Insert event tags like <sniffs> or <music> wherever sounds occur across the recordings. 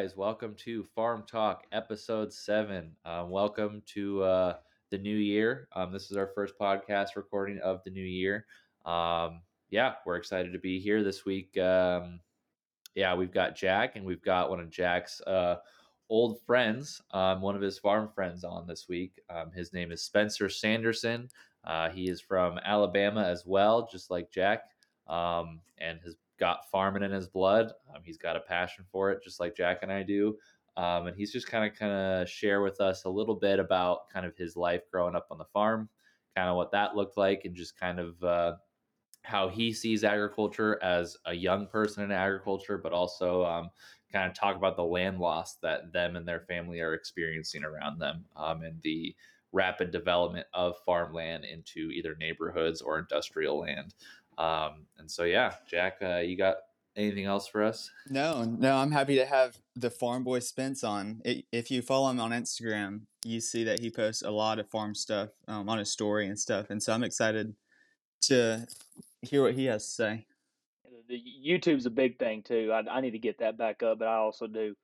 guys. Welcome to Farm Talk, episode seven. Um, welcome to uh, the new year. Um, this is our first podcast recording of the new year. Um, yeah, we're excited to be here this week. Um, yeah, we've got Jack and we've got one of Jack's uh, old friends, um, one of his farm friends on this week. Um, his name is Spencer Sanderson. Uh, he is from Alabama as well, just like Jack, and has got farming in his blood. Um, he's got a passion for it, just like Jack and I do. Um, and he's just kind of kind of share with us a little bit about kind of his life growing up on the farm, kind of what that looked like, and just kind of uh, how he sees agriculture as a young person in agriculture, but also um, kind of talk about the land loss that them and their family are experiencing around them um, and the rapid development of farmland into either neighborhoods or industrial land. Um, and so, yeah, Jack, uh, you got anything else for us? No, no, I'm happy to have the farm boy Spence on. if you follow him on Instagram, you see that he posts a lot of farm stuff um, on his story and stuff. And so I'm excited to hear what he has to say. The YouTube's a big thing too. I, I need to get that back up, but I also do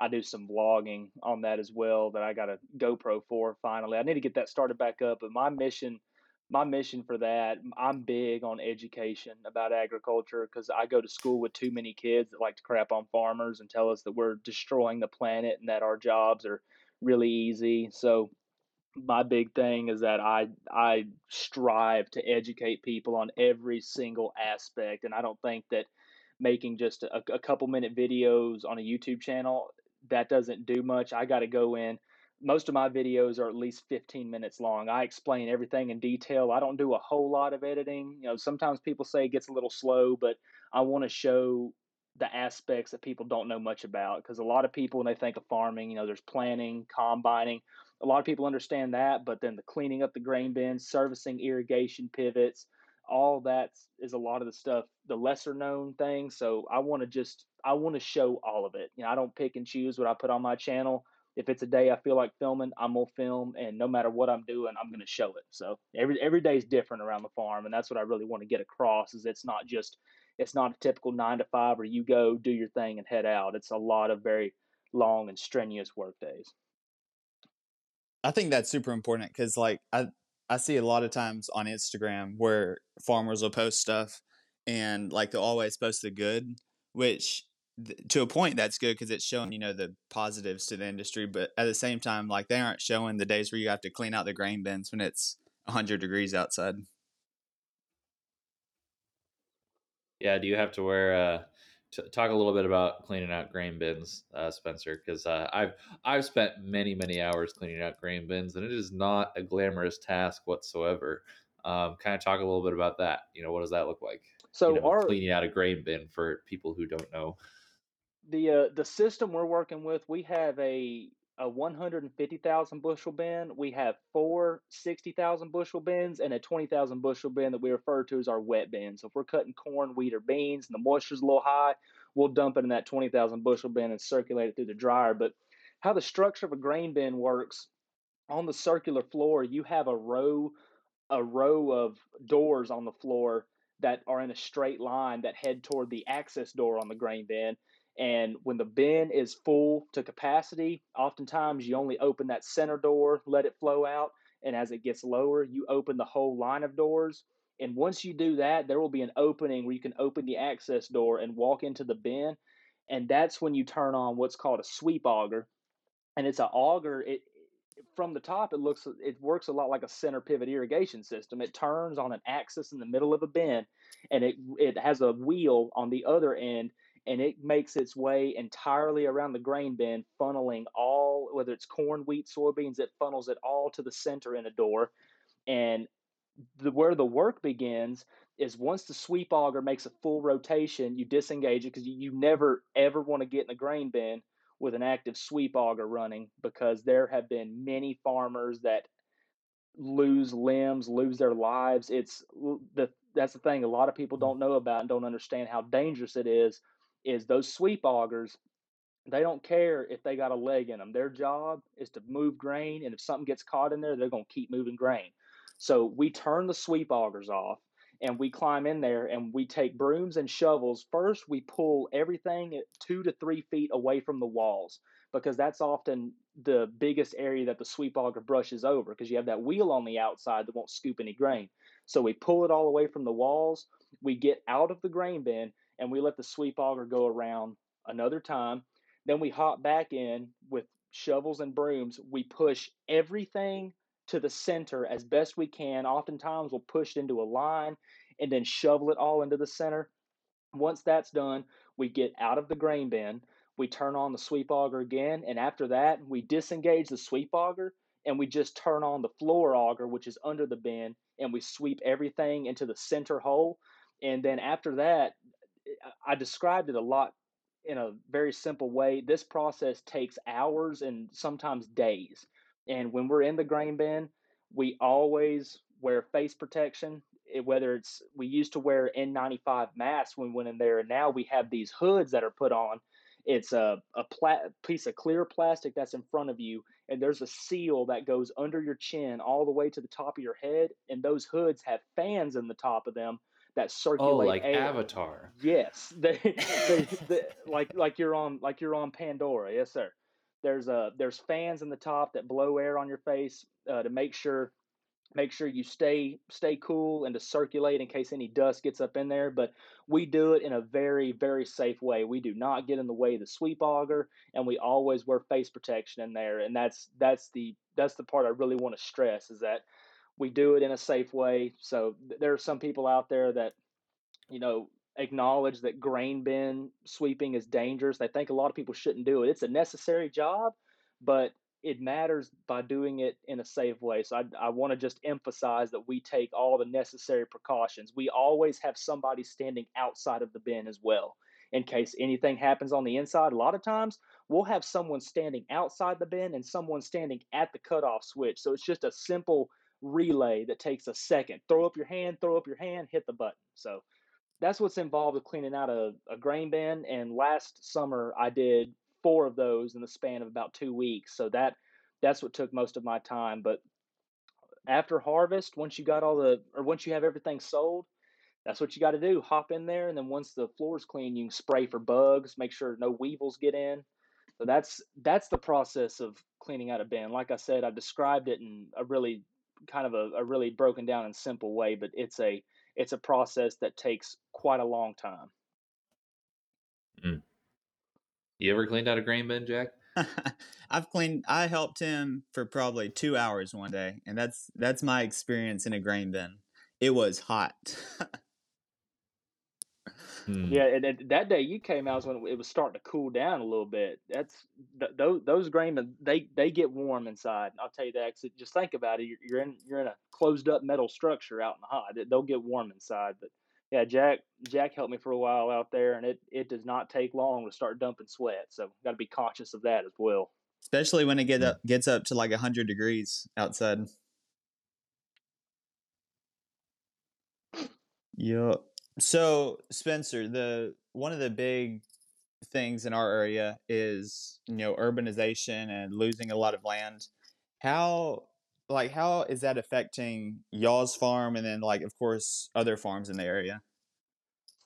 I do some vlogging on that as well that I got a GoPro for finally. I need to get that started back up. But my mission, my mission for that, I'm big on education about agriculture because I go to school with too many kids that like to crap on farmers and tell us that we're destroying the planet and that our jobs are really easy. So my big thing is that I I strive to educate people on every single aspect, and I don't think that making just a, a couple minute videos on a YouTube channel that doesn't do much. I got to go in. Most of my videos are at least 15 minutes long. I explain everything in detail. I don't do a whole lot of editing. You know, sometimes people say it gets a little slow, but I want to show the aspects that people don't know much about because a lot of people when they think of farming you know there's planting combining a lot of people understand that but then the cleaning up the grain bins servicing irrigation pivots all that is a lot of the stuff the lesser known things so i want to just i want to show all of it you know i don't pick and choose what i put on my channel if it's a day i feel like filming i'm gonna film and no matter what i'm doing i'm gonna show it so every every day is different around the farm and that's what i really want to get across is it's not just it's not a typical nine to five where you go do your thing and head out. It's a lot of very long and strenuous work days. I think that's super important because, like, I I see a lot of times on Instagram where farmers will post stuff and like they'll always post the good, which th- to a point that's good because it's showing you know the positives to the industry. But at the same time, like they aren't showing the days where you have to clean out the grain bins when it's 100 degrees outside. Yeah, do you have to wear? Uh, t- talk a little bit about cleaning out grain bins, uh, Spencer, because uh, I've I've spent many many hours cleaning out grain bins, and it is not a glamorous task whatsoever. Um, kind of talk a little bit about that. You know, what does that look like? So, you know, our, cleaning out a grain bin for people who don't know. The uh, the system we're working with, we have a a 150,000 bushel bin. We have four 60,000 bushel bins and a 20,000 bushel bin that we refer to as our wet bin. So if we're cutting corn, wheat, or beans and the moisture's a little high, we'll dump it in that 20,000 bushel bin and circulate it through the dryer. But how the structure of a grain bin works on the circular floor, you have a row a row of doors on the floor that are in a straight line that head toward the access door on the grain bin and when the bin is full to capacity, oftentimes you only open that center door, let it flow out. And as it gets lower, you open the whole line of doors. And once you do that, there will be an opening where you can open the access door and walk into the bin. And that's when you turn on what's called a sweep auger. And it's an auger. It from the top, it looks it works a lot like a center pivot irrigation system. It turns on an axis in the middle of a bin, and it it has a wheel on the other end and it makes its way entirely around the grain bin, funneling all, whether it's corn, wheat, soybeans, it funnels it all to the center in a door. And the, where the work begins is once the sweep auger makes a full rotation, you disengage it because you, you never ever want to get in the grain bin with an active sweep auger running because there have been many farmers that lose limbs, lose their lives. It's the that's the thing a lot of people don't know about and don't understand how dangerous it is is those sweep augers they don't care if they got a leg in them. Their job is to move grain, and if something gets caught in there, they're going to keep moving grain. So we turn the sweep augers off, and we climb in there and we take brooms and shovels. First, we pull everything two to three feet away from the walls because that's often the biggest area that the sweep auger brushes over because you have that wheel on the outside that won't scoop any grain. So we pull it all away from the walls. We get out of the grain bin and we let the sweep auger go around another time. Then we hop back in with shovels and brooms. We push everything to the center as best we can. Oftentimes, we'll push it into a line and then shovel it all into the center. Once that's done, we get out of the grain bin. We turn on the sweep auger again, and after that, we disengage the sweep auger and we just turn on the floor auger, which is under the bin, and we sweep everything into the center hole. And then after that, I described it a lot in a very simple way. This process takes hours and sometimes days. And when we're in the grain bin, we always wear face protection. It, whether it's we used to wear N95 masks when we went in there, and now we have these hoods that are put on. It's a, a pla- piece of clear plastic that's in front of you, and there's a seal that goes under your chin all the way to the top of your head. And those hoods have fans in the top of them that oh, circulate. Oh, like air. Avatar. Yes, <laughs> they, they, they, <laughs> like like you're on like you're on Pandora. Yes, sir. There's a there's fans in the top that blow air on your face uh, to make sure make sure you stay stay cool and to circulate in case any dust gets up in there but we do it in a very very safe way we do not get in the way of the sweep auger and we always wear face protection in there and that's that's the that's the part i really want to stress is that we do it in a safe way so th- there are some people out there that you know acknowledge that grain bin sweeping is dangerous. They think a lot of people shouldn't do it. It's a necessary job, but it matters by doing it in a safe way. So I, I want to just emphasize that we take all the necessary precautions. We always have somebody standing outside of the bin as well in case anything happens on the inside. A lot of times we'll have someone standing outside the bin and someone standing at the cutoff switch. So it's just a simple relay that takes a second. Throw up your hand, throw up your hand, hit the button. So that's what's involved with cleaning out a, a grain bin. And last summer, I did four of those in the span of about two weeks. So that that's what took most of my time. But after harvest, once you got all the or once you have everything sold, that's what you got to do. Hop in there, and then once the floor's clean, you can spray for bugs, make sure no weevils get in. So that's that's the process of cleaning out a bin. Like I said, I've described it in a really kind of a, a really broken down and simple way, but it's a it's a process that takes quite a long time. Mm. You ever cleaned out a grain bin, Jack? <laughs> I've cleaned. I helped him for probably two hours one day, and that's that's my experience in a grain bin. It was hot. <laughs> Hmm. Yeah, and, and, that day you came out was when it was starting to cool down a little bit. That's th- those those grain they they get warm inside. I'll tell you that. Cause just think about it. You're, you're in you're in a closed up metal structure out in the hot. They'll get warm inside. But yeah, Jack Jack helped me for a while out there, and it it does not take long to start dumping sweat. So got to be conscious of that as well. Especially when it get up gets up to like hundred degrees outside. <sniffs> Yep. So Spencer, the one of the big things in our area is you know urbanization and losing a lot of land. How like how is that affecting y'all's farm and then like of course other farms in the area?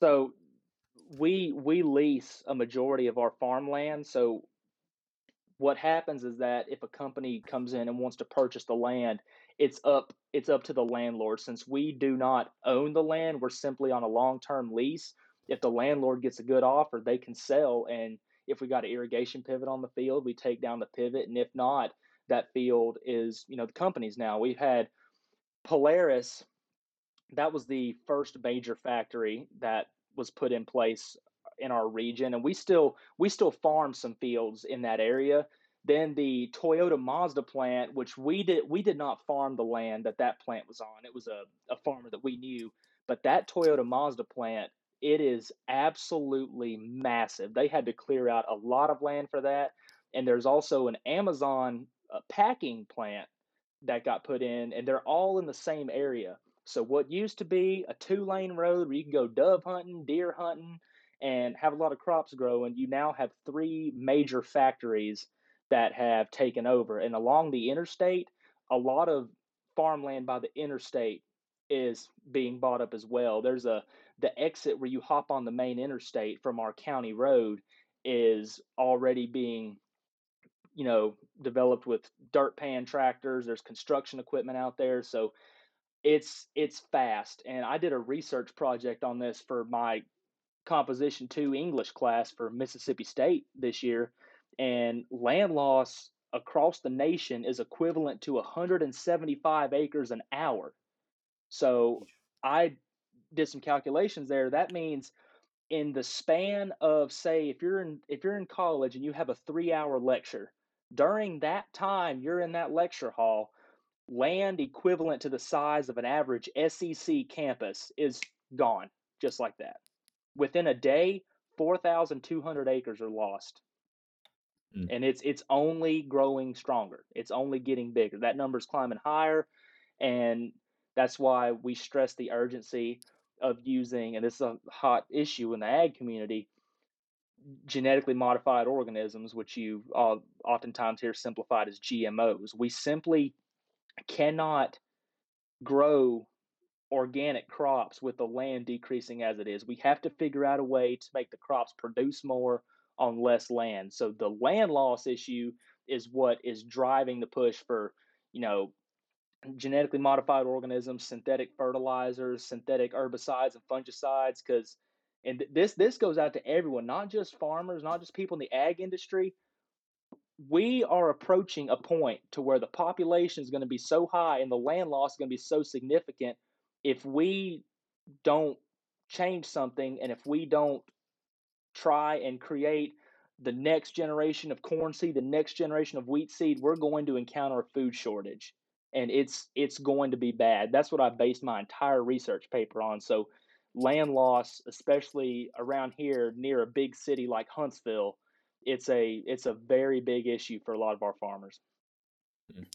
So we we lease a majority of our farmland. So what happens is that if a company comes in and wants to purchase the land, it's up it's up to the landlord. Since we do not own the land we're simply on a long-term lease. If the landlord gets a good offer they can sell and if we got an irrigation pivot on the field we take down the pivot and if not that field is you know the company's now. We've had polaris that was the first major factory that was put in place in our region and we still we still farm some fields in that area then the Toyota Mazda plant, which we did we did not farm the land that that plant was on. It was a, a farmer that we knew. But that Toyota Mazda plant, it is absolutely massive. They had to clear out a lot of land for that. And there's also an Amazon uh, packing plant that got put in, and they're all in the same area. So what used to be a two lane road where you can go dove hunting, deer hunting, and have a lot of crops growing, you now have three major factories that have taken over. And along the interstate, a lot of farmland by the interstate is being bought up as well. There's a the exit where you hop on the main interstate from our county road is already being you know developed with dirt pan tractors there's construction equipment out there so it's it's fast and i did a research project on this for my composition 2 english class for mississippi state this year and land loss across the nation is equivalent to 175 acres an hour so i did some calculations there that means in the span of say if you're in if you're in college and you have a 3 hour lecture during that time you're in that lecture hall land equivalent to the size of an average SEC campus is gone just like that. Within a day, 4,200 acres are lost. Mm. And it's it's only growing stronger. It's only getting bigger. That number's climbing higher and that's why we stress the urgency of using and this is a hot issue in the ag community genetically modified organisms, which you uh, oftentimes hear simplified as GMOs. We simply cannot grow organic crops with the land decreasing as it is. We have to figure out a way to make the crops produce more on less land. So the land loss issue is what is driving the push for, you know, genetically modified organisms, synthetic fertilizers, synthetic herbicides and fungicides cuz and this this goes out to everyone, not just farmers, not just people in the ag industry, we are approaching a point to where the population is going to be so high and the land loss is going to be so significant if we don't change something and if we don't try and create the next generation of corn seed the next generation of wheat seed we're going to encounter a food shortage and it's it's going to be bad that's what i based my entire research paper on so land loss especially around here near a big city like huntsville it's a it's a very big issue for a lot of our farmers. Mm.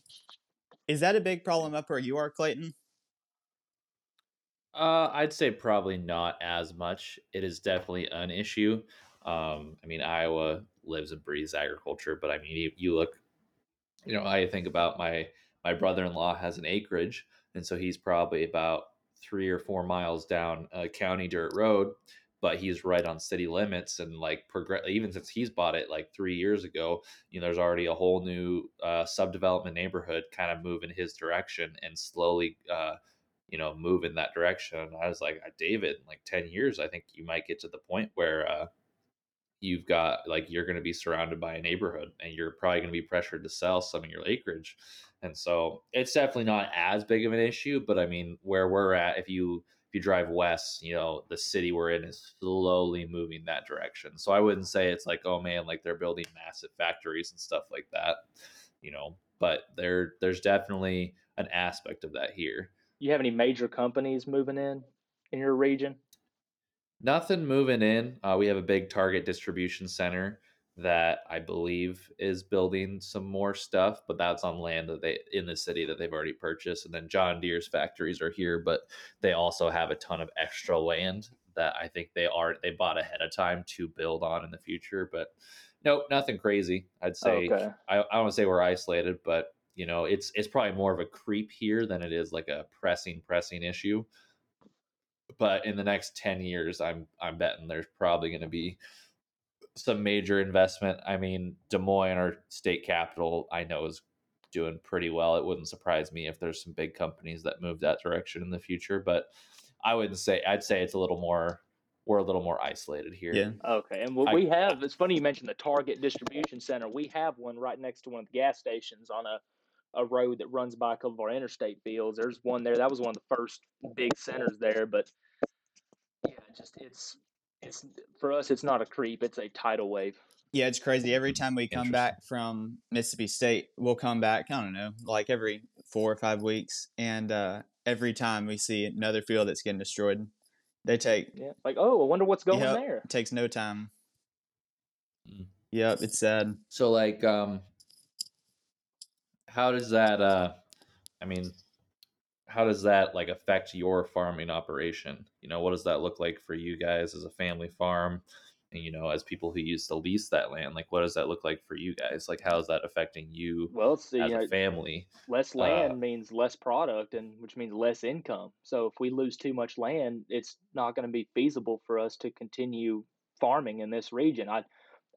Is that a big problem up where you are, Clayton? Uh, I'd say probably not as much. It is definitely an issue. Um, I mean, Iowa lives and breathes agriculture, but I mean, you, you look, you know, I think about my my brother in law has an acreage, and so he's probably about three or four miles down a county dirt road but he's right on city limits and like progress even since he's bought it like three years ago you know there's already a whole new uh, subdevelopment neighborhood kind of move in his direction and slowly uh, you know move in that direction i was like david like 10 years i think you might get to the point where uh, you've got like you're going to be surrounded by a neighborhood and you're probably going to be pressured to sell some of your acreage and so it's definitely not as big of an issue but i mean where we're at if you if you drive west, you know, the city we're in is slowly moving that direction. So I wouldn't say it's like, oh man, like they're building massive factories and stuff like that, you know, but there there's definitely an aspect of that here. You have any major companies moving in in your region? Nothing moving in. Uh, we have a big Target distribution center that I believe is building some more stuff, but that's on land that they in the city that they've already purchased. And then John Deere's factories are here, but they also have a ton of extra land that I think they are they bought ahead of time to build on in the future. But no, nothing crazy. I'd say okay. I, I don't want to say we're isolated, but you know, it's it's probably more of a creep here than it is like a pressing pressing issue. But in the next ten years, I'm I'm betting there's probably going to be some major investment. I mean, Des Moines, our state capital, I know is doing pretty well. It wouldn't surprise me if there's some big companies that move that direction in the future, but I wouldn't say I'd say it's a little more we're a little more isolated here. Yeah. Okay. And what I, we have, it's funny you mentioned the Target distribution center. We have one right next to one of the gas stations on a a road that runs by a couple of our interstate fields. There's one there. That was one of the first big centers there, but yeah, just it's it's for us it's not a creep it's a tidal wave yeah it's crazy every time we come back from mississippi state we'll come back i don't know like every four or five weeks and uh, every time we see another field that's getting destroyed they take yeah like oh i wonder what's going yep, there it takes no time mm. yep it's sad so like um how does that uh i mean how does that like affect your farming operation? You know, what does that look like for you guys as a family farm? And you know, as people who used to lease that land, like what does that look like for you guys? Like how is that affecting you Well, it's the as a uh, family? less Uh, land means less product, and which means less income. So if we lose too much land, it's not going to be feasible for us to continue farming in this region. I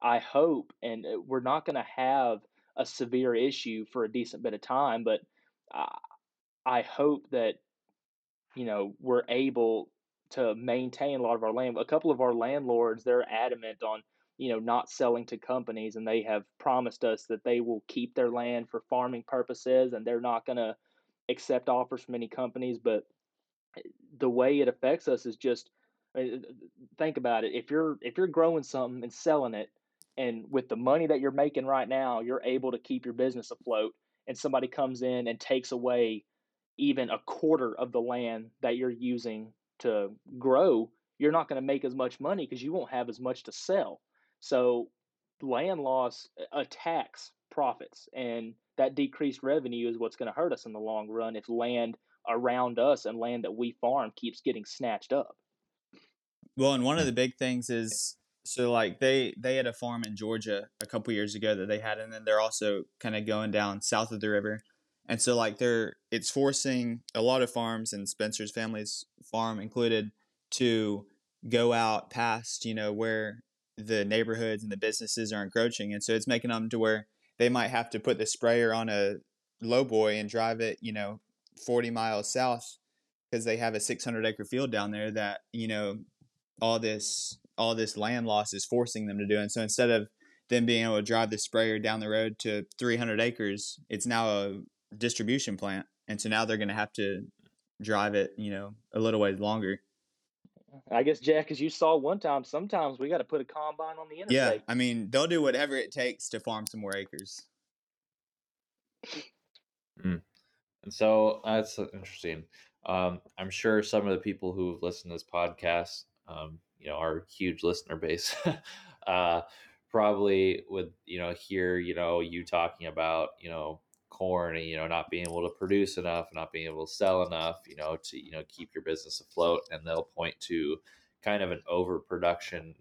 I hope, and uh, we're not going to have a severe issue for a decent bit of time, but I, I hope that you know we're able to maintain a lot of our land. A couple of our landlords, they're adamant on you know not selling to companies, and they have promised us that they will keep their land for farming purposes, and they're not going to accept offers from any companies. But eh, the way it affects us is just uh, think about it. If you're if you're growing something and selling it, and with the money that you're making right now, you're able to keep your business afloat, and somebody comes in and takes away even a quarter of the land that you're using to grow, you're not going to make as much money because you won't have as much to sell. So land loss uh, attacks profits and that decreased revenue is what's going to hurt us in the long run if land around us and land that we farm keeps getting snatched up. Well, and one of the big things is so like they they had a farm in Georgia a couple years ago that they had, and then they're also kind of going down south of the river, and so like they're it's forcing a lot of farms and Spencer's family's farm included to go out past you know where the neighborhoods and the businesses are encroaching, and so it's making them to where they might have to put the sprayer on a lowboy and drive it you know 40 miles south because they have a 600 acre field down there that you know all this all this land loss is forcing them to do. And so instead of them being able to drive the sprayer down the road to 300 acres, it's now a distribution plant. And so now they're going to have to drive it, you know, a little ways longer. I guess Jack, as you saw one time, sometimes we got to put a combine on the interstate. Yeah. I mean, they'll do whatever it takes to farm some more acres. mm. And so that's interesting. Um, I'm sure some of the people who've listened to this podcast, um, you know, our huge listener base, <laughs> uh, probably would, you know, hear, you know, you talking about, you know, corn and, you know, not being able to produce enough, not being able to sell enough, you know, to, you know, keep your business afloat. And they'll point to kind of an overproduction,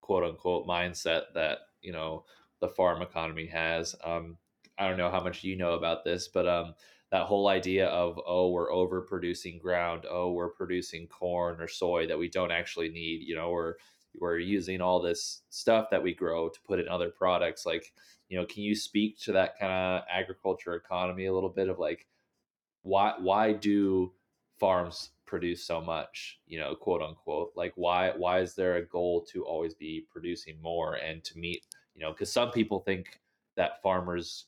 quote unquote, mindset that, you know, the farm economy has. Um, I don't know how much you know about this, but um, that whole idea of oh we're overproducing ground. Oh we're producing corn or soy that we don't actually need you know we're we're using all this stuff that we grow to put in other products. Like you know can you speak to that kind of agriculture economy a little bit of like why why do farms produce so much you know quote unquote? Like why why is there a goal to always be producing more and to meet you know because some people think that farmers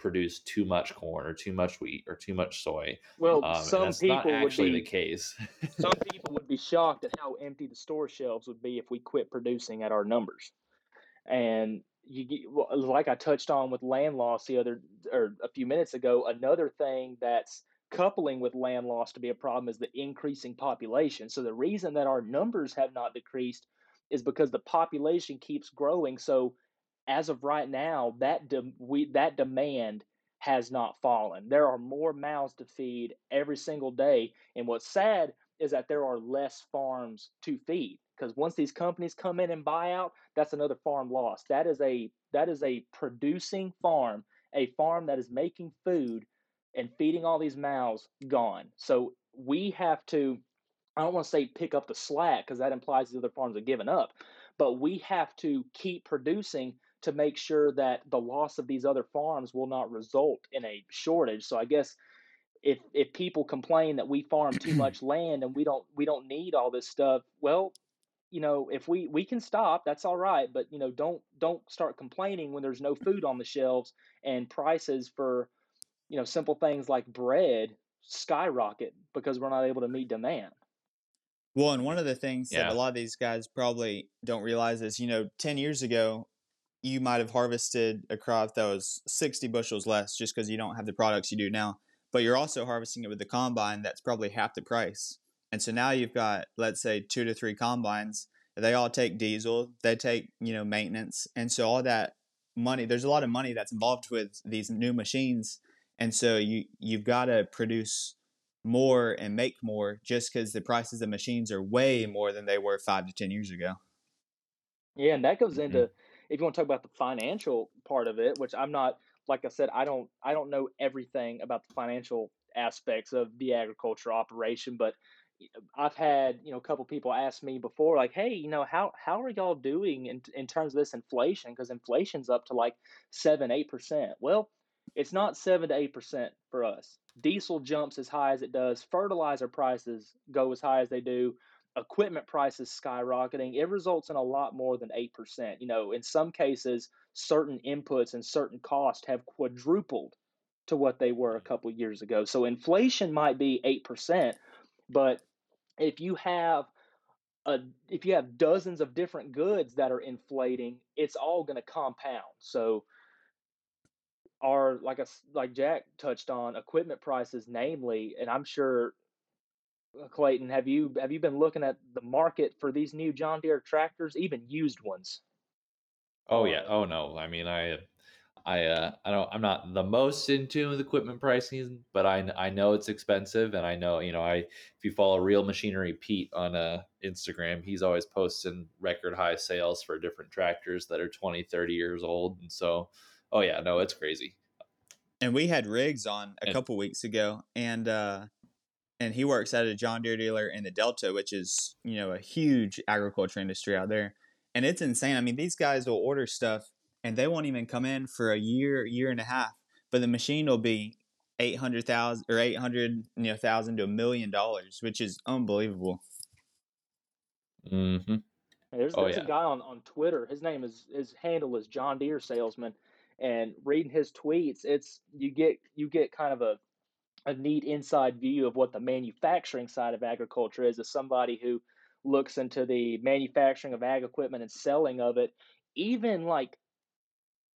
produce too much corn or too much wheat or too much soy. Well, Um, some that's not people would actually the be case. some <laughs> people would be shocked at how empty the store shelves would be if we quit producing at our numbers. And you get, like I touched on with land loss the other or a few minutes ago, another thing that's coupling with land loss to be a problem is the increasing population. So the reason that our numbers have not decreased is because the population keeps growing. So as of right now, that de- we that demand has not fallen. There are more mouths to feed every single day, and what's sad is that there are less farms to feed because once these companies come in and buy out, that's another farm lost. That is a that is a producing farm, a farm that is making food and feeding all these mouths gone. So we have to I don't want to say pick up the slack because that implies the other farms are giving up, but we have to keep producing to make sure that the loss of these other farms will not result in a shortage. So I guess if if people complain that we farm too <clears throat> much land and we don't we don't need all this stuff, well, you know, if we we can stop, that's all right, but you know, don't don't start complaining when there's no food on the shelves and prices for, you know, simple things like bread skyrocket because we're not able to meet demand. Well, and one of the things that a lot of these guys probably don't realize is, you know, 10 years ago, you might have harvested a crop that was 60 bushels less just because you don't have the products you do now. But you're also harvesting it with the combine that's probably half the price. And so now you've got, let's say, two to three combines. They all take diesel, they take, you know, maintenance. And so all that money, there's a lot of money that's involved with these new machines. And so you you've got to produce more and make more just because the prices of machines are way more than they were five to ten years ago. Yeah, and that goes Mhm. into if you want to talk about the financial part of it, which I'm not like I said, I don't I don't know everything about the financial aspects of the agriculture operation, but I've had, you know, a couple people ask me before, like, hey, you know, how how are y'all doing in in terms of this inflation? Because inflation's up to like seven, eight percent. Well, it's not seven to eight percent for us. Diesel jumps as high as it does, fertilizer prices go as high as they do equipment prices skyrocketing, it results in a lot more than 8%. You know, in some cases, certain inputs and certain costs have quadrupled to what they were a mm. couple years ago. So inflation might be 8%, but if you have a, if you have dozens of different goods that are inflating, it's all going to compound. So are like a like Jack touched on equipment prices namely and I'm sure Clayton, have you have you been looking at the market for these new John Deere tractors, even used ones? Oh yeah. Oh no. I mean, I, I, uh, I don't. I'm not the most in tune with equipment pricing, but I, I know it's expensive, and I know, you know, I if you follow Real Machinery Pete on uh, Instagram, he's always posting record high sales for different tractors that are 20, 30 years old, and so, oh yeah, no, it's crazy. And we had Riggs on a And couple weeks ago, and uh, and he works at a John Deere dealer in the Delta, which is you know a huge agriculture industry out there, and it's insane. I mean, these guys will order stuff, and they won't even come in for a year, year and a half, but the machine will be eight hundred thousand or eight hundred you know thousand to a million dollars, which is unbelievable. Mm-hmm. There's Oh there's a guy on on Twitter. His name is his handle is John Deere Salesman, and reading his tweets, it's you get you get kind of a a neat inside view of what the manufacturing side of agriculture is as somebody who looks into the manufacturing of ag equipment and selling of it even like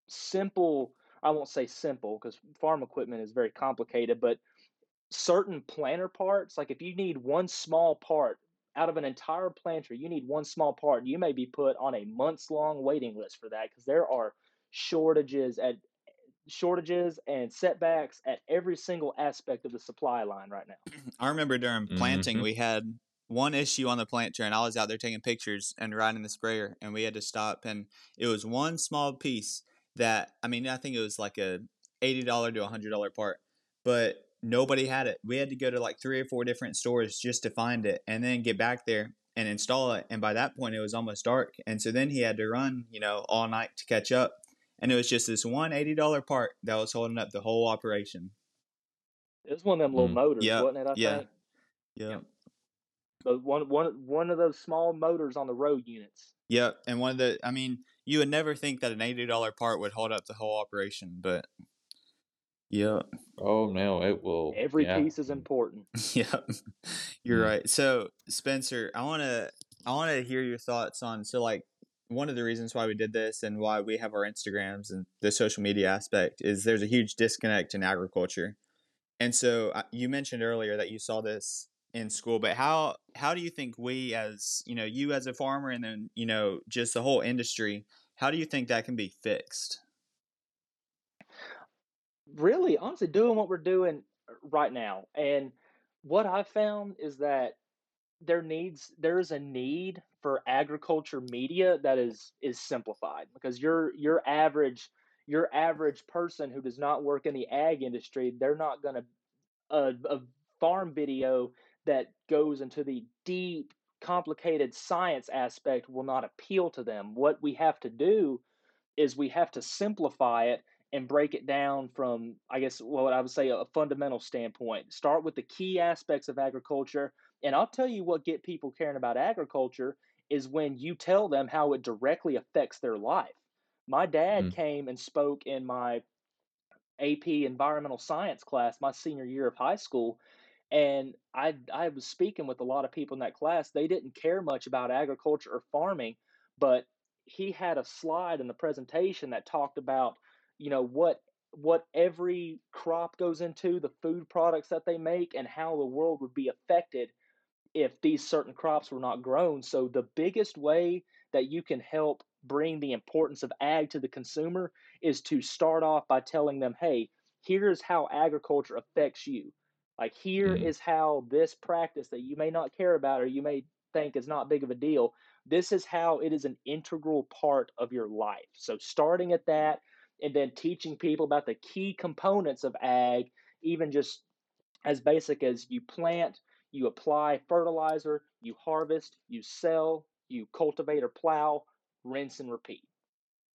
simple i won't say simple because farm equipment is very complicated but certain planter parts like if you need one small part out of an entire planter you need one small part you may be put on a months long waiting list for that because there are shortages at shortages and setbacks at every single aspect of the supply line right now. <clears throat> I remember during planting, hmm we had one issue on the planter, and I was out there taking pictures and riding the sprayer, and we had to stop. And it was one small piece that I mean, I think it was like a eighty dollar to a hundred dollar part, but nobody had it. We had to go to like three or four different stores just to find it, and then get back there and install it. And by that point, it was almost dark, and so then he had to run, you know, all night to catch up. And it was just this one eighty dollar part that was holding up the whole operation. It was one of them little Mm. motors, Yep. wasn't it? I Yeah. think. Yep. But one one one of those small motors on the row units. Yep, and one of the I mean, you would never think that an eighty dollar part would hold up the whole operation, but yep, Oh no, it will. Every Yeah. piece is important. <laughs> yep, you're Mm. right. So Spencer, I wanna I wanna hear your thoughts on so like one of the reasons why we did this and why we have our Instagrams and the social media aspect is there's a huge disconnect in agriculture, and so uh, you mentioned earlier that you saw this in school, but how how do you think we as you know you as a farmer and then you know just the whole industry, how do you think that can be fixed? Really, honestly, doing what we're doing uh, right now. And what I've found is that there needs there is a need for agriculture media that is is simplified because your your average your average person who does not work in the ag industry, they're not going to a, a farm video that goes into the deep, complicated science aspect will not appeal to them. What we have to do is we have to simplify it and break it down from, I guess, what I would say a fundamental standpoint. Start with the key aspects of agriculture. And I'll tell you what get people caring about agriculture is when you tell them how it directly affects their life. My dad Mm. came and spoke in my AP environmental science class my senior year of high school and I I was speaking with a lot of people in that class they didn't care much about agriculture or farming but he had a slide in the presentation that talked about you know what what every crop goes into the food products that they make and how the world would be affected if these certain crops were not grown. So the biggest way that you can help bring the importance of ag to the consumer is to start off by telling them, "Hey, here's how agriculture affects you. Like here Mm. is how this practice that you may not care about or you may think is not big of a deal, this is how it is an integral part of your life. So starting at that and then teaching people about the key components of ag, even just as basic as you plant, you apply fertilizer, you harvest, you sell, you cultivate or plow, rinse and repeat.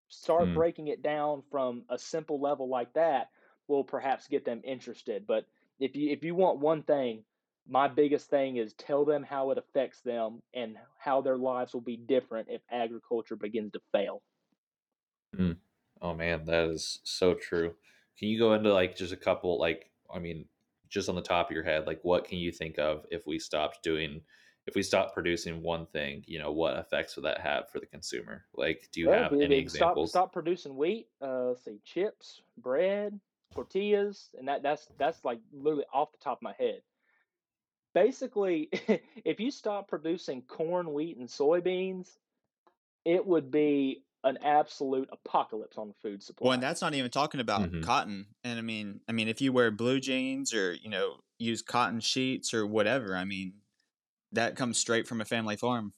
Start Mm. breaking it down from a simple level like that will perhaps get them interested. But if you if you want one thing, my biggest thing is tell them how it affects them and how their lives will be different if agriculture begins to fail. Mm. Oh man, that is so true. Can you go into like just a couple, like, I mean, just on the top of your head, like what can you think of if we stopped doing, if we stopped producing one thing, you know, what effects would that have for the consumer? Like, do you Well, have any we stop examples? stop producing wheat. Uh, see, chips, bread, tortillas, and that that's that's like literally off the top of my head. Basically, <laughs> if you stop producing corn, wheat, and soybeans, it would be an absolute apocalypse on the food supply. Well, and that's not even talking about hmm cotton. And I mean, I mean, if you wear blue jeans or you know use cotton sheets or whatever, I mean, that comes straight from a family farm.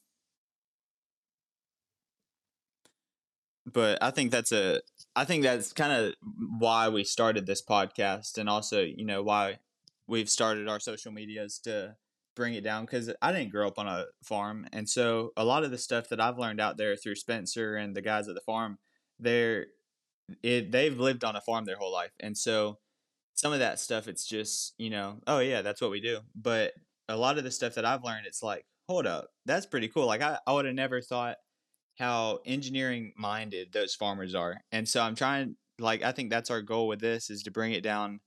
But I think that's a, I think that's kind of why we started this podcast, and also you know why we've started our social medias to bring it down because I didn't grow up on a farm, and so a lot of the stuff that I've learned out there through Spencer and the guys at the farm, they're it they've lived on a farm their whole life and so some of that stuff it's just you know oh yeah that's what we do. But a lot of the stuff that i've learned it's like hold up that's pretty cool. Like i, I would have never thought how engineering minded those farmers are and so i'm trying like i think that's our goal with this is to bring it down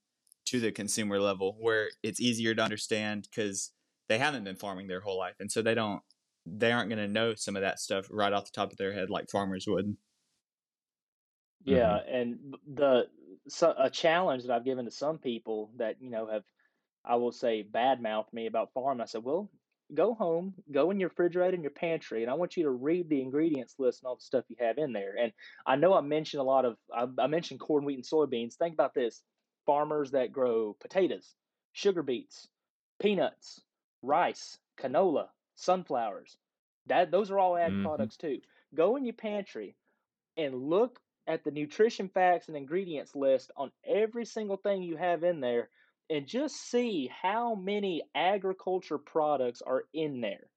to the consumer level where it's easier to understand because they haven't been farming their whole life and so they don't they aren't going to know some of that stuff right off the top of their head like farmers would Yeah, hmm and the so, a challenge that I've given to some people that you know have I will say badmouthed me about farming. I said, well, go home, go in your refrigerator and your pantry, and I want you to read the ingredients list and all the stuff you have in there. And I know I mentioned a lot of I, I mentioned corn, wheat, and soybeans. Think about this: farmers that grow potatoes, sugar beets, peanuts, rice, canola, sunflowers. That those are all ag hmm products too. Go in your pantry and look at the nutrition facts and ingredients list on every single thing you have in there and just see how many agriculture products are in there.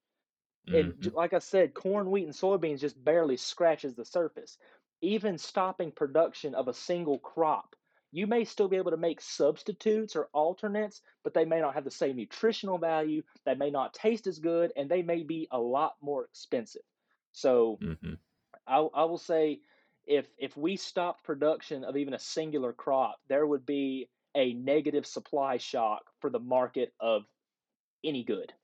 And j- hmm like I said, corn, wheat, and soybeans just barely scratches the surface. Even stopping production of a single crop, you may still be able to make substitutes or alternates, but they may not have the same nutritional value, they may not taste as good, and they may be a lot more expensive. So hmm I, I will say if if we stopped production of even a singular crop, there would be a negative supply shock for the market of any good.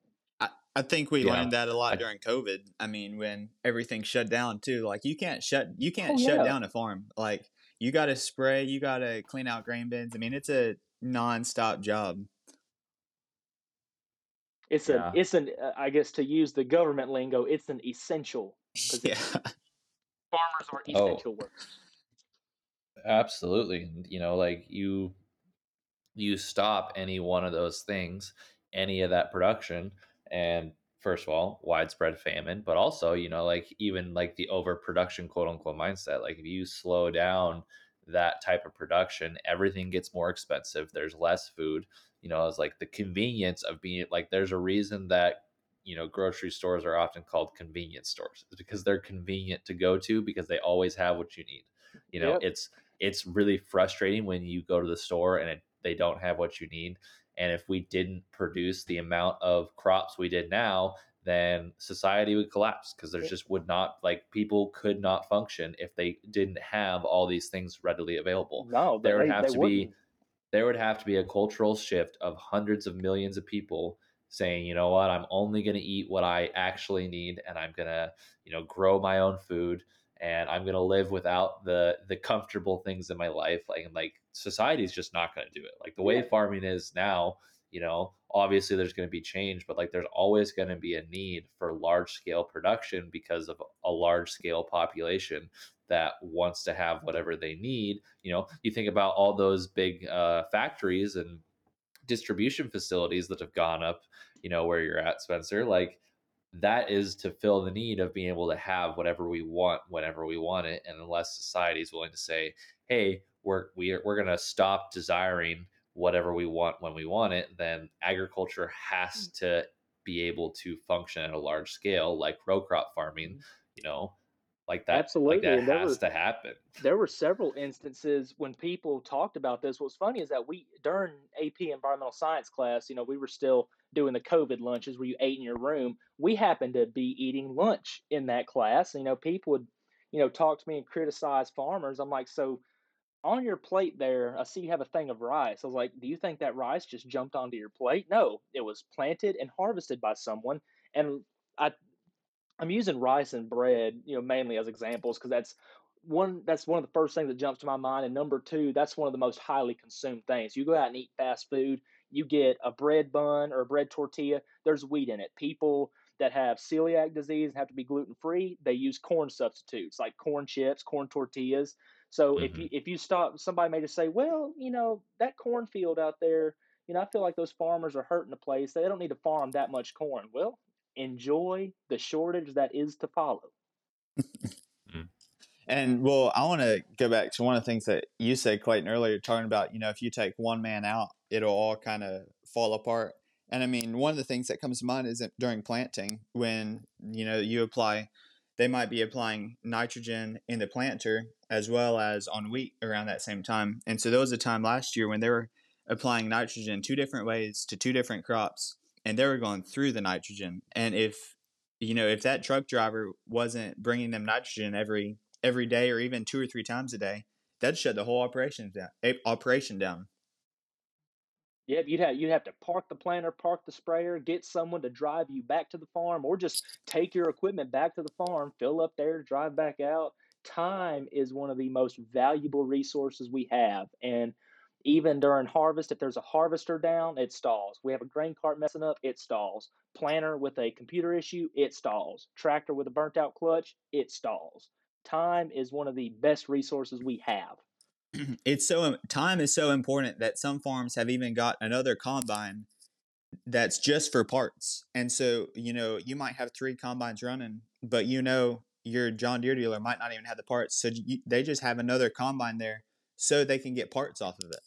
I, I think we Yeah. learned that a lot during COVID. I mean, when everything shut down too. Like you can't shut you Oh can't shut yeah, down a farm. Like you got to spray, you got to clean out grain bins. I mean, it's a nonstop job. it's an yeah. it's an uh, I guess to use the government lingo, it's an essential <laughs> yeah. Farmers are Oh, essential workers. absolutely. You know, like you you stop any one of those things, any of that production, and first of all, widespread famine, but also, you know, like even like the overproduction quote unquote mindset. Like if you slow down that type of production, everything gets more expensive. There's less food. You know, it's like the convenience of being like there's a reason that you know grocery stores are often called convenience stores. It's because they're convenient to go to because they always have what you need. You know, Yep. it's it's really frustrating when you go to the store and it, they don't have what you need. And if we didn't produce the amount of crops we did now, then society would collapse because there's Yep. just would not like people could not function if they didn't have all these things readily available. No, There would they have they to be wouldn't. there would have to be a cultural shift of hundreds of millions of people saying, you know what, I'm only going to eat what I actually need and I'm going to, you know, grow my own food and I'm going to live without the the comfortable things in my life like and like society's just not going to do it. Like the way Yeah. farming is now, you know, obviously there's going to be change, but like there's always going to be a need for large scale production because of a large scale population that wants to have whatever they need. You know, you think about all those big uh, factories and distribution facilities that have gone up, you know, where you're at, Spencer. Like that is to fill the need of being able to have whatever we want whenever we want it and unless society is willing to say hey we're we're, we're going to stop desiring whatever we want when we want it then agriculture has mm. to be able to function at a large scale like row crop farming mm-hmm. you know like that absolutely like that has were, to happen there were several instances when people talked about this what's funny is that we during ap environmental science class you know we were still doing the covid lunches where you ate in your room we happened to be eating lunch in that class you know people would you know talk to me and criticize farmers i'm like so on your plate there, I see you have a thing of rice. I was like, do you think that rice just jumped onto your plate? No, it was planted and harvested by someone. And I I'm using rice and bread, you know, mainly as examples because that's one that's one of the first things that jumps to my mind. And number two, that's one of the most highly consumed things. You go out and eat fast food, you get a bread bun or a bread tortilla, there's wheat in it. People that have celiac disease and have to be gluten free, they use corn substitutes like corn chips, corn tortillas. So mm-hmm. if you if you stop, somebody may just say, well, you know, that cornfield out there, you know, I feel like those farmers are hurting the place. They don't need to farm that much corn. Well, enjoy the shortage that is to follow. Mm. and well, I want to go back to one of the things that you said, Clayton, earlier, talking about, you know, if you take one man out, it'll all kind of fall apart. And I mean, one of the things that comes to mind is during planting, when, you know, you apply, they might be applying nitrogen in the planter as well as on wheat around that same time. And so there was a time last year when they were applying nitrogen two different ways to two different crops and they were going through the nitrogen. And if you know if that truck driver wasn't bringing them nitrogen every every day or even two or three times a day, that'd shut the whole operation down. Operation down. Yep, you'd have you'd have to park the planter, park the sprayer, get someone to drive you back to the farm, or just take your equipment back to the farm, fill up there, drive back out. Time is one of the most valuable resources we have, and even during harvest, if there's a harvester down, it stalls. We have a grain cart messing up, it stalls. Planter with a computer issue, it stalls. Tractor with a burnt out clutch, it stalls. Time is one of the best resources we have. <clears throat> It's so time is so important that some farms have even got another combine that's just for parts. And so, you know, you might have three combines running, but you know your John Deere dealer might not even have the parts. So you, they just have another combine there so they can get parts off of it.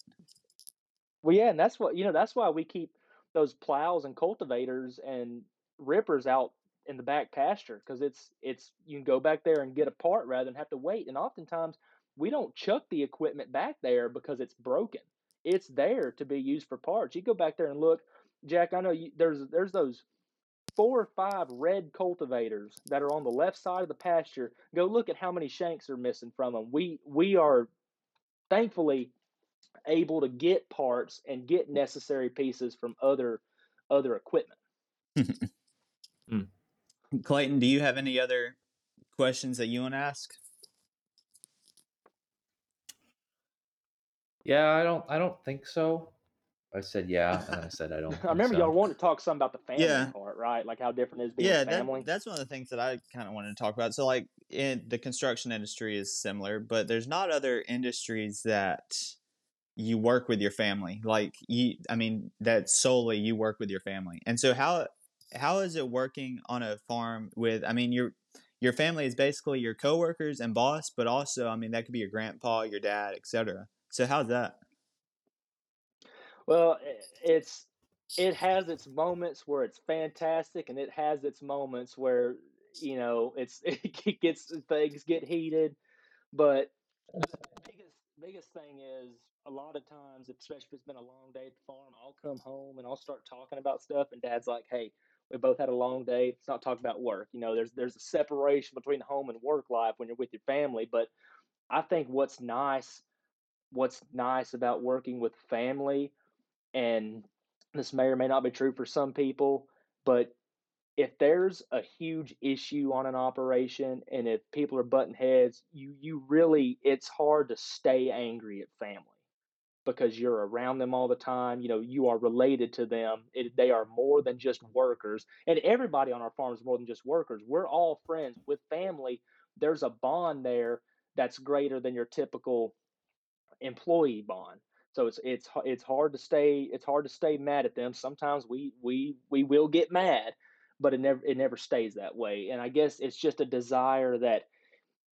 Well, yeah, and that's what you know. That's why we keep those plows and cultivators and rippers out in the back pasture because it's it's you can go back there and get a part rather than have to wait. And oftentimes we don't chuck the equipment back there because it's broken. It's there to be used for parts. You go back there and look, Jack. I know you, there's there's those four or five red cultivators that are on the left side of the pasture. Go look at how many shanks are missing from them. We we are thankfully able to get parts and get necessary pieces from other other equipment. <laughs> hmm. Clayton, do you have any other questions that you want to ask? Yeah, I don't. I don't think so. I said yeah, and I said I <laughs> don't. I remember so. y'all wanted to talk some about the family yeah. part, right? Like how different it is being yeah, family. That, that's one of the things that I kind of wanted to talk about. So, like, in the construction industry is similar, but there's not other industries that you work with your family. Like you, I mean, that solely you work with your family. And so how how is it working on a farm with? I mean, your your family is basically your coworkers and boss, but also, I mean, that could be your grandpa, your dad, etc. So how's that? Well, it's it has its moments where it's fantastic, and it has its moments where you know it's <laughs> it gets things get heated. But the biggest biggest thing is a lot of times, especially if it's been a long day at the farm, I'll come home and I'll start talking about stuff, and Dad's like, "Hey, we both had a long day. It's not talking about work. You know, there's there's a separation between home and work life when you're with your family. But I think what's nice, what's nice about working with family and this may or may not be true for some people, but if there's a huge issue on an operation and if people are butting heads, you you really it's hard to stay angry at family because you're around them all the time. You know, you are related to them. It, they are more than just workers. And everybody on our farm is more than just workers. We're all friends with family. There's a bond there that's greater than your typical employee bond. So it's it's it's hard to stay it's hard to stay mad at them. Sometimes we we we will get mad, but it never it never stays that way. And I guess it's just a desire that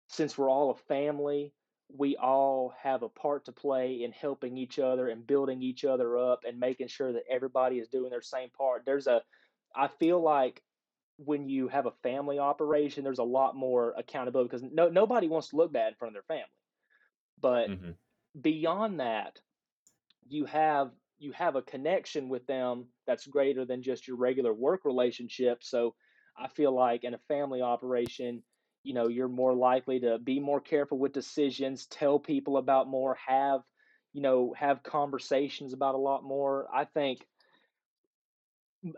since we're all a family, we all have a part to play in helping each other and building each other up and making sure that everybody is doing their same part. There's a I feel like when you have a family operation, there's a lot more accountability because no nobody wants to look bad in front of their family. But hmm beyond that, you have you have a connection with them that's greater than just your regular work relationship. So I feel like in a family operation, you know, you're more likely to be more careful with decisions, tell people about more, have, you know, have conversations about a lot more. I think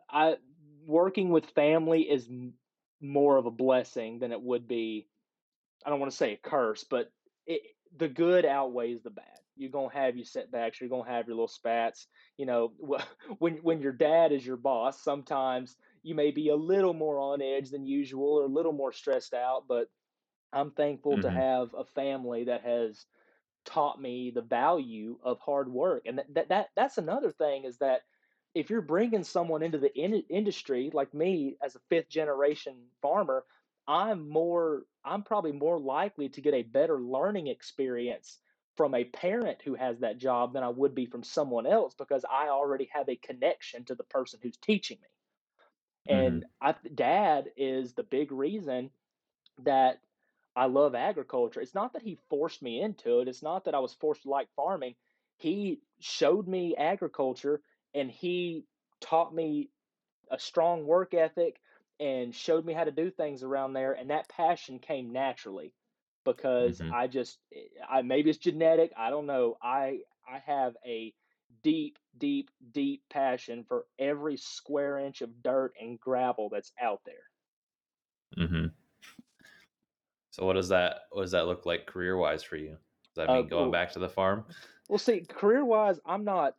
I working with family is more of a blessing than it would be I don't want to say a curse, but it, the good outweighs the bad. You're gonna have your setbacks. You're gonna have your little spats. You know, <laughs> when when your dad is your boss, sometimes you may be a little more on edge than usual or a little more stressed out. But I'm thankful to hmm have a family that has taught me the value of hard work. And that, that, that that's another thing is that if you're bringing someone into the in- industry like me as a fifth generation farmer, I'm more I'm probably more likely to get a better learning experience from a parent who has that job than I would be from someone else because I already have a connection to the person who's teaching me. And hmm I dad is the big reason that I love agriculture. It's not that he forced me into it. It's not that I was forced to like farming. He showed me agriculture and he taught me a strong work ethic and showed me how to do things around there and that passion came naturally because hmm I just eh, I maybe it's genetic, I don't know. I I have a deep deep deep passion for every square inch of dirt and gravel that's out there. hmm So what does that what does that look like career wise for you? Does that Uh mean going well, back to the farm? well see career wise I'm not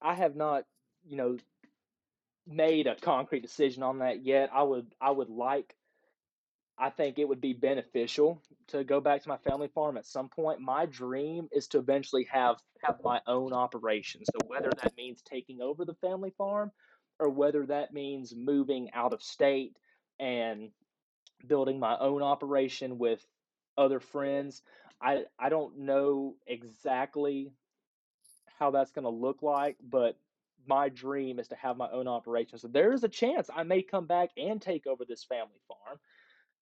I have not, you know, made a concrete decision on that yet. I would I would like I think it would be beneficial to go back to my family farm at some point. My dream is to eventually have have my own operation. So whether that means taking over the family farm or whether that means moving out of state and building my own operation with other friends, I I don't know exactly how that's going to look like, but my dream is to have my own operation. So there is a chance I may come back and take over this family farm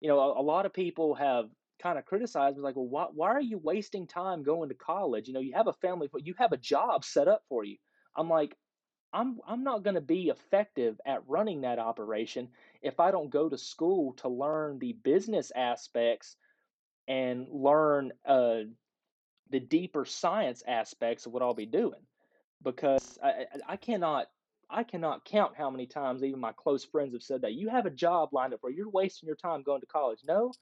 you know, a, a lot of people have kind of criticized me like, well, why, why are you wasting time going to college? You know, you have a family, you have a job set up for you. I'm like, I'm I'm not going to be effective at running that operation if I don't go to school to learn the business aspects and learn uh, the deeper science aspects of what I'll be doing. Because I, I, cannot I cannot count how many times even my close friends have said that you have a job lined up where you're wasting your time going to college. No,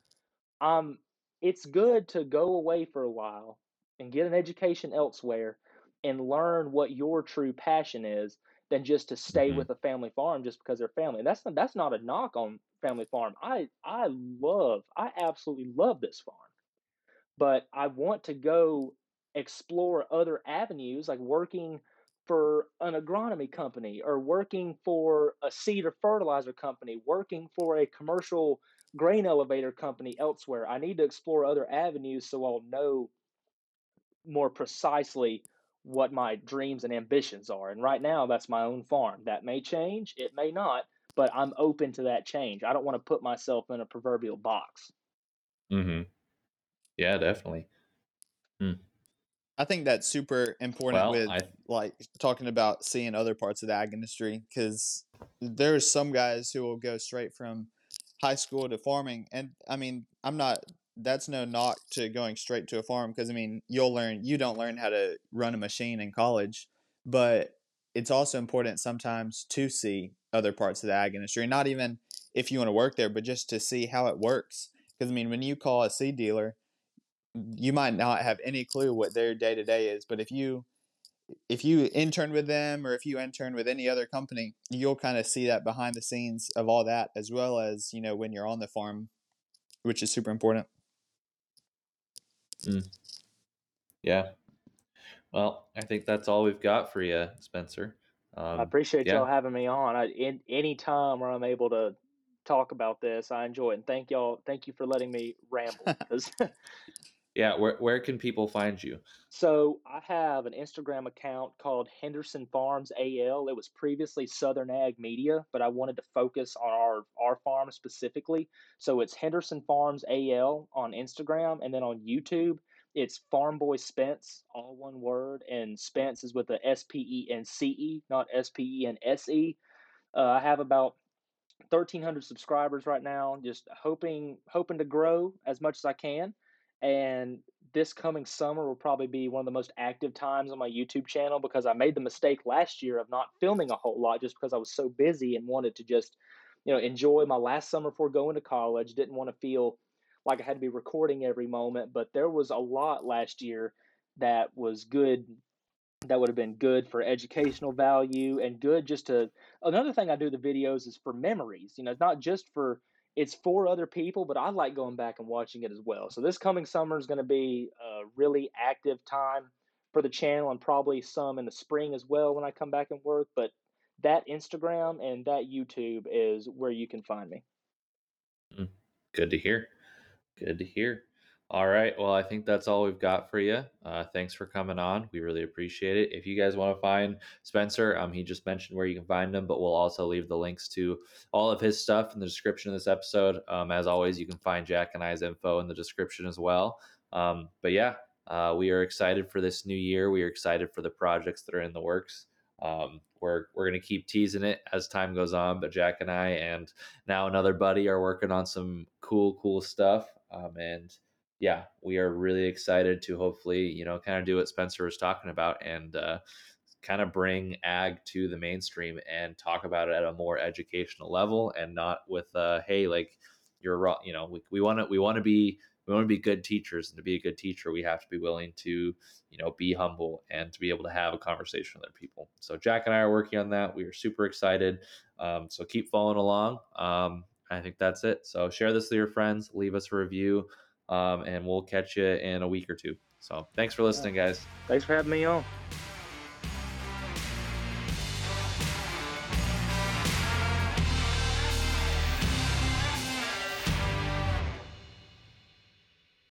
um, it's good to go away for a while and get an education elsewhere and learn what your true passion is than just to stay hmm with a family farm just because they're family. And that's not, that's not a knock on family farm. I I love I absolutely love this farm but I want to go explore other avenues like working for an agronomy company or working for a seed or fertilizer company, working for a commercial grain elevator company elsewhere. I need to explore other avenues so I'll know more precisely what my dreams and ambitions are. And right now, that's my own farm. That may change, it may not, but I'm open to that change. I don't want to put myself in a proverbial box. Mm hmm. Yeah, definitely. Hmm. I think that's super important Well, with I like talking about seeing other parts of the ag industry because there's some guys who will go straight from high school to farming, and I mean, I'm not. That's no knock to going straight to a farm because I mean, you'll learn. You don't learn how to run a machine in college, but it's also important sometimes to see other parts of the ag industry. Not even if you want to work there, but just to see how it works. Because I mean, when you call a seed dealer you might not have any clue what their day to day is, but if you if you intern with them or if you intern with any other company, you'll kind of see that behind the scenes of all that as well as, you know, when you're on the farm, which is super important. mm, yeah. Well, I think that's all we've got for you, Spencer. I Um, appreciate yeah. y'all having me on. I, in any time where I'm able to talk about this. I enjoy it. And thank y'all. Thank you for letting me ramble. <laughs> yeah, where where can people find you? So I have an Instagram account called Sanderson Farms AL. It was previously Southern Ag Media, but I wanted to focus on our our farm specifically. So it's Sanderson Farms AL on Instagram, and then on YouTube it's Farm Boy Spence, all one word, and Spence is with the S P E N C E, not S P E N S E. Uh, I have about 1,300 subscribers right now. Just hoping hoping to grow as much as I can, and this coming summer will probably be one of the most active times on my YouTube channel because I made the mistake last year of not filming a whole lot just because I was so busy and wanted to just, you know, enjoy my last summer before going to college. Didn't want to feel like I had to be recording every moment, but there was a lot last year that was good that would have been good for educational value and good just to another thing I do the videos is for memories. You know, it's not just for it's for other people, but I like going back and watching it as well. So this coming summer is going to be a really active time for the channel and probably some in the spring as well when I come back and work, but that Instagram and that YouTube is where you can find me. Mm, good to hear. Good to hear. All right. Well, I think that's all we've got for you. Uh, thanks for coming on. We really appreciate it. If you guys want to find Spencer, um, he just mentioned where you can find him, but we'll also leave the links to all of his stuff in the description of this episode. Um, as always, you can find Jack and I's info in the description as well. Um, but yeah, uh, we are excited for this new year. We are excited for the projects that are in the works. Um, we're we're gonna keep teasing it as time goes on. But Jack and I and now another buddy are working on some cool cool stuff. Um, and yeah, we are really excited to hopefully you know kind of do what Spencer was talking about and uh, kind of bring ag to the mainstream and talk about it at a more educational level and not with uh, hey like you're wrong. you know we want to we want to be we want to be good teachers and to be a good teacher we have to be willing to you know be humble and to be able to have a conversation with other people so jack and i are working on that we are super excited um, so keep following along um, i think that's it so share this with your friends leave us a review um, and we'll catch you in a week or two. So thanks for listening guys. Thanks for having me on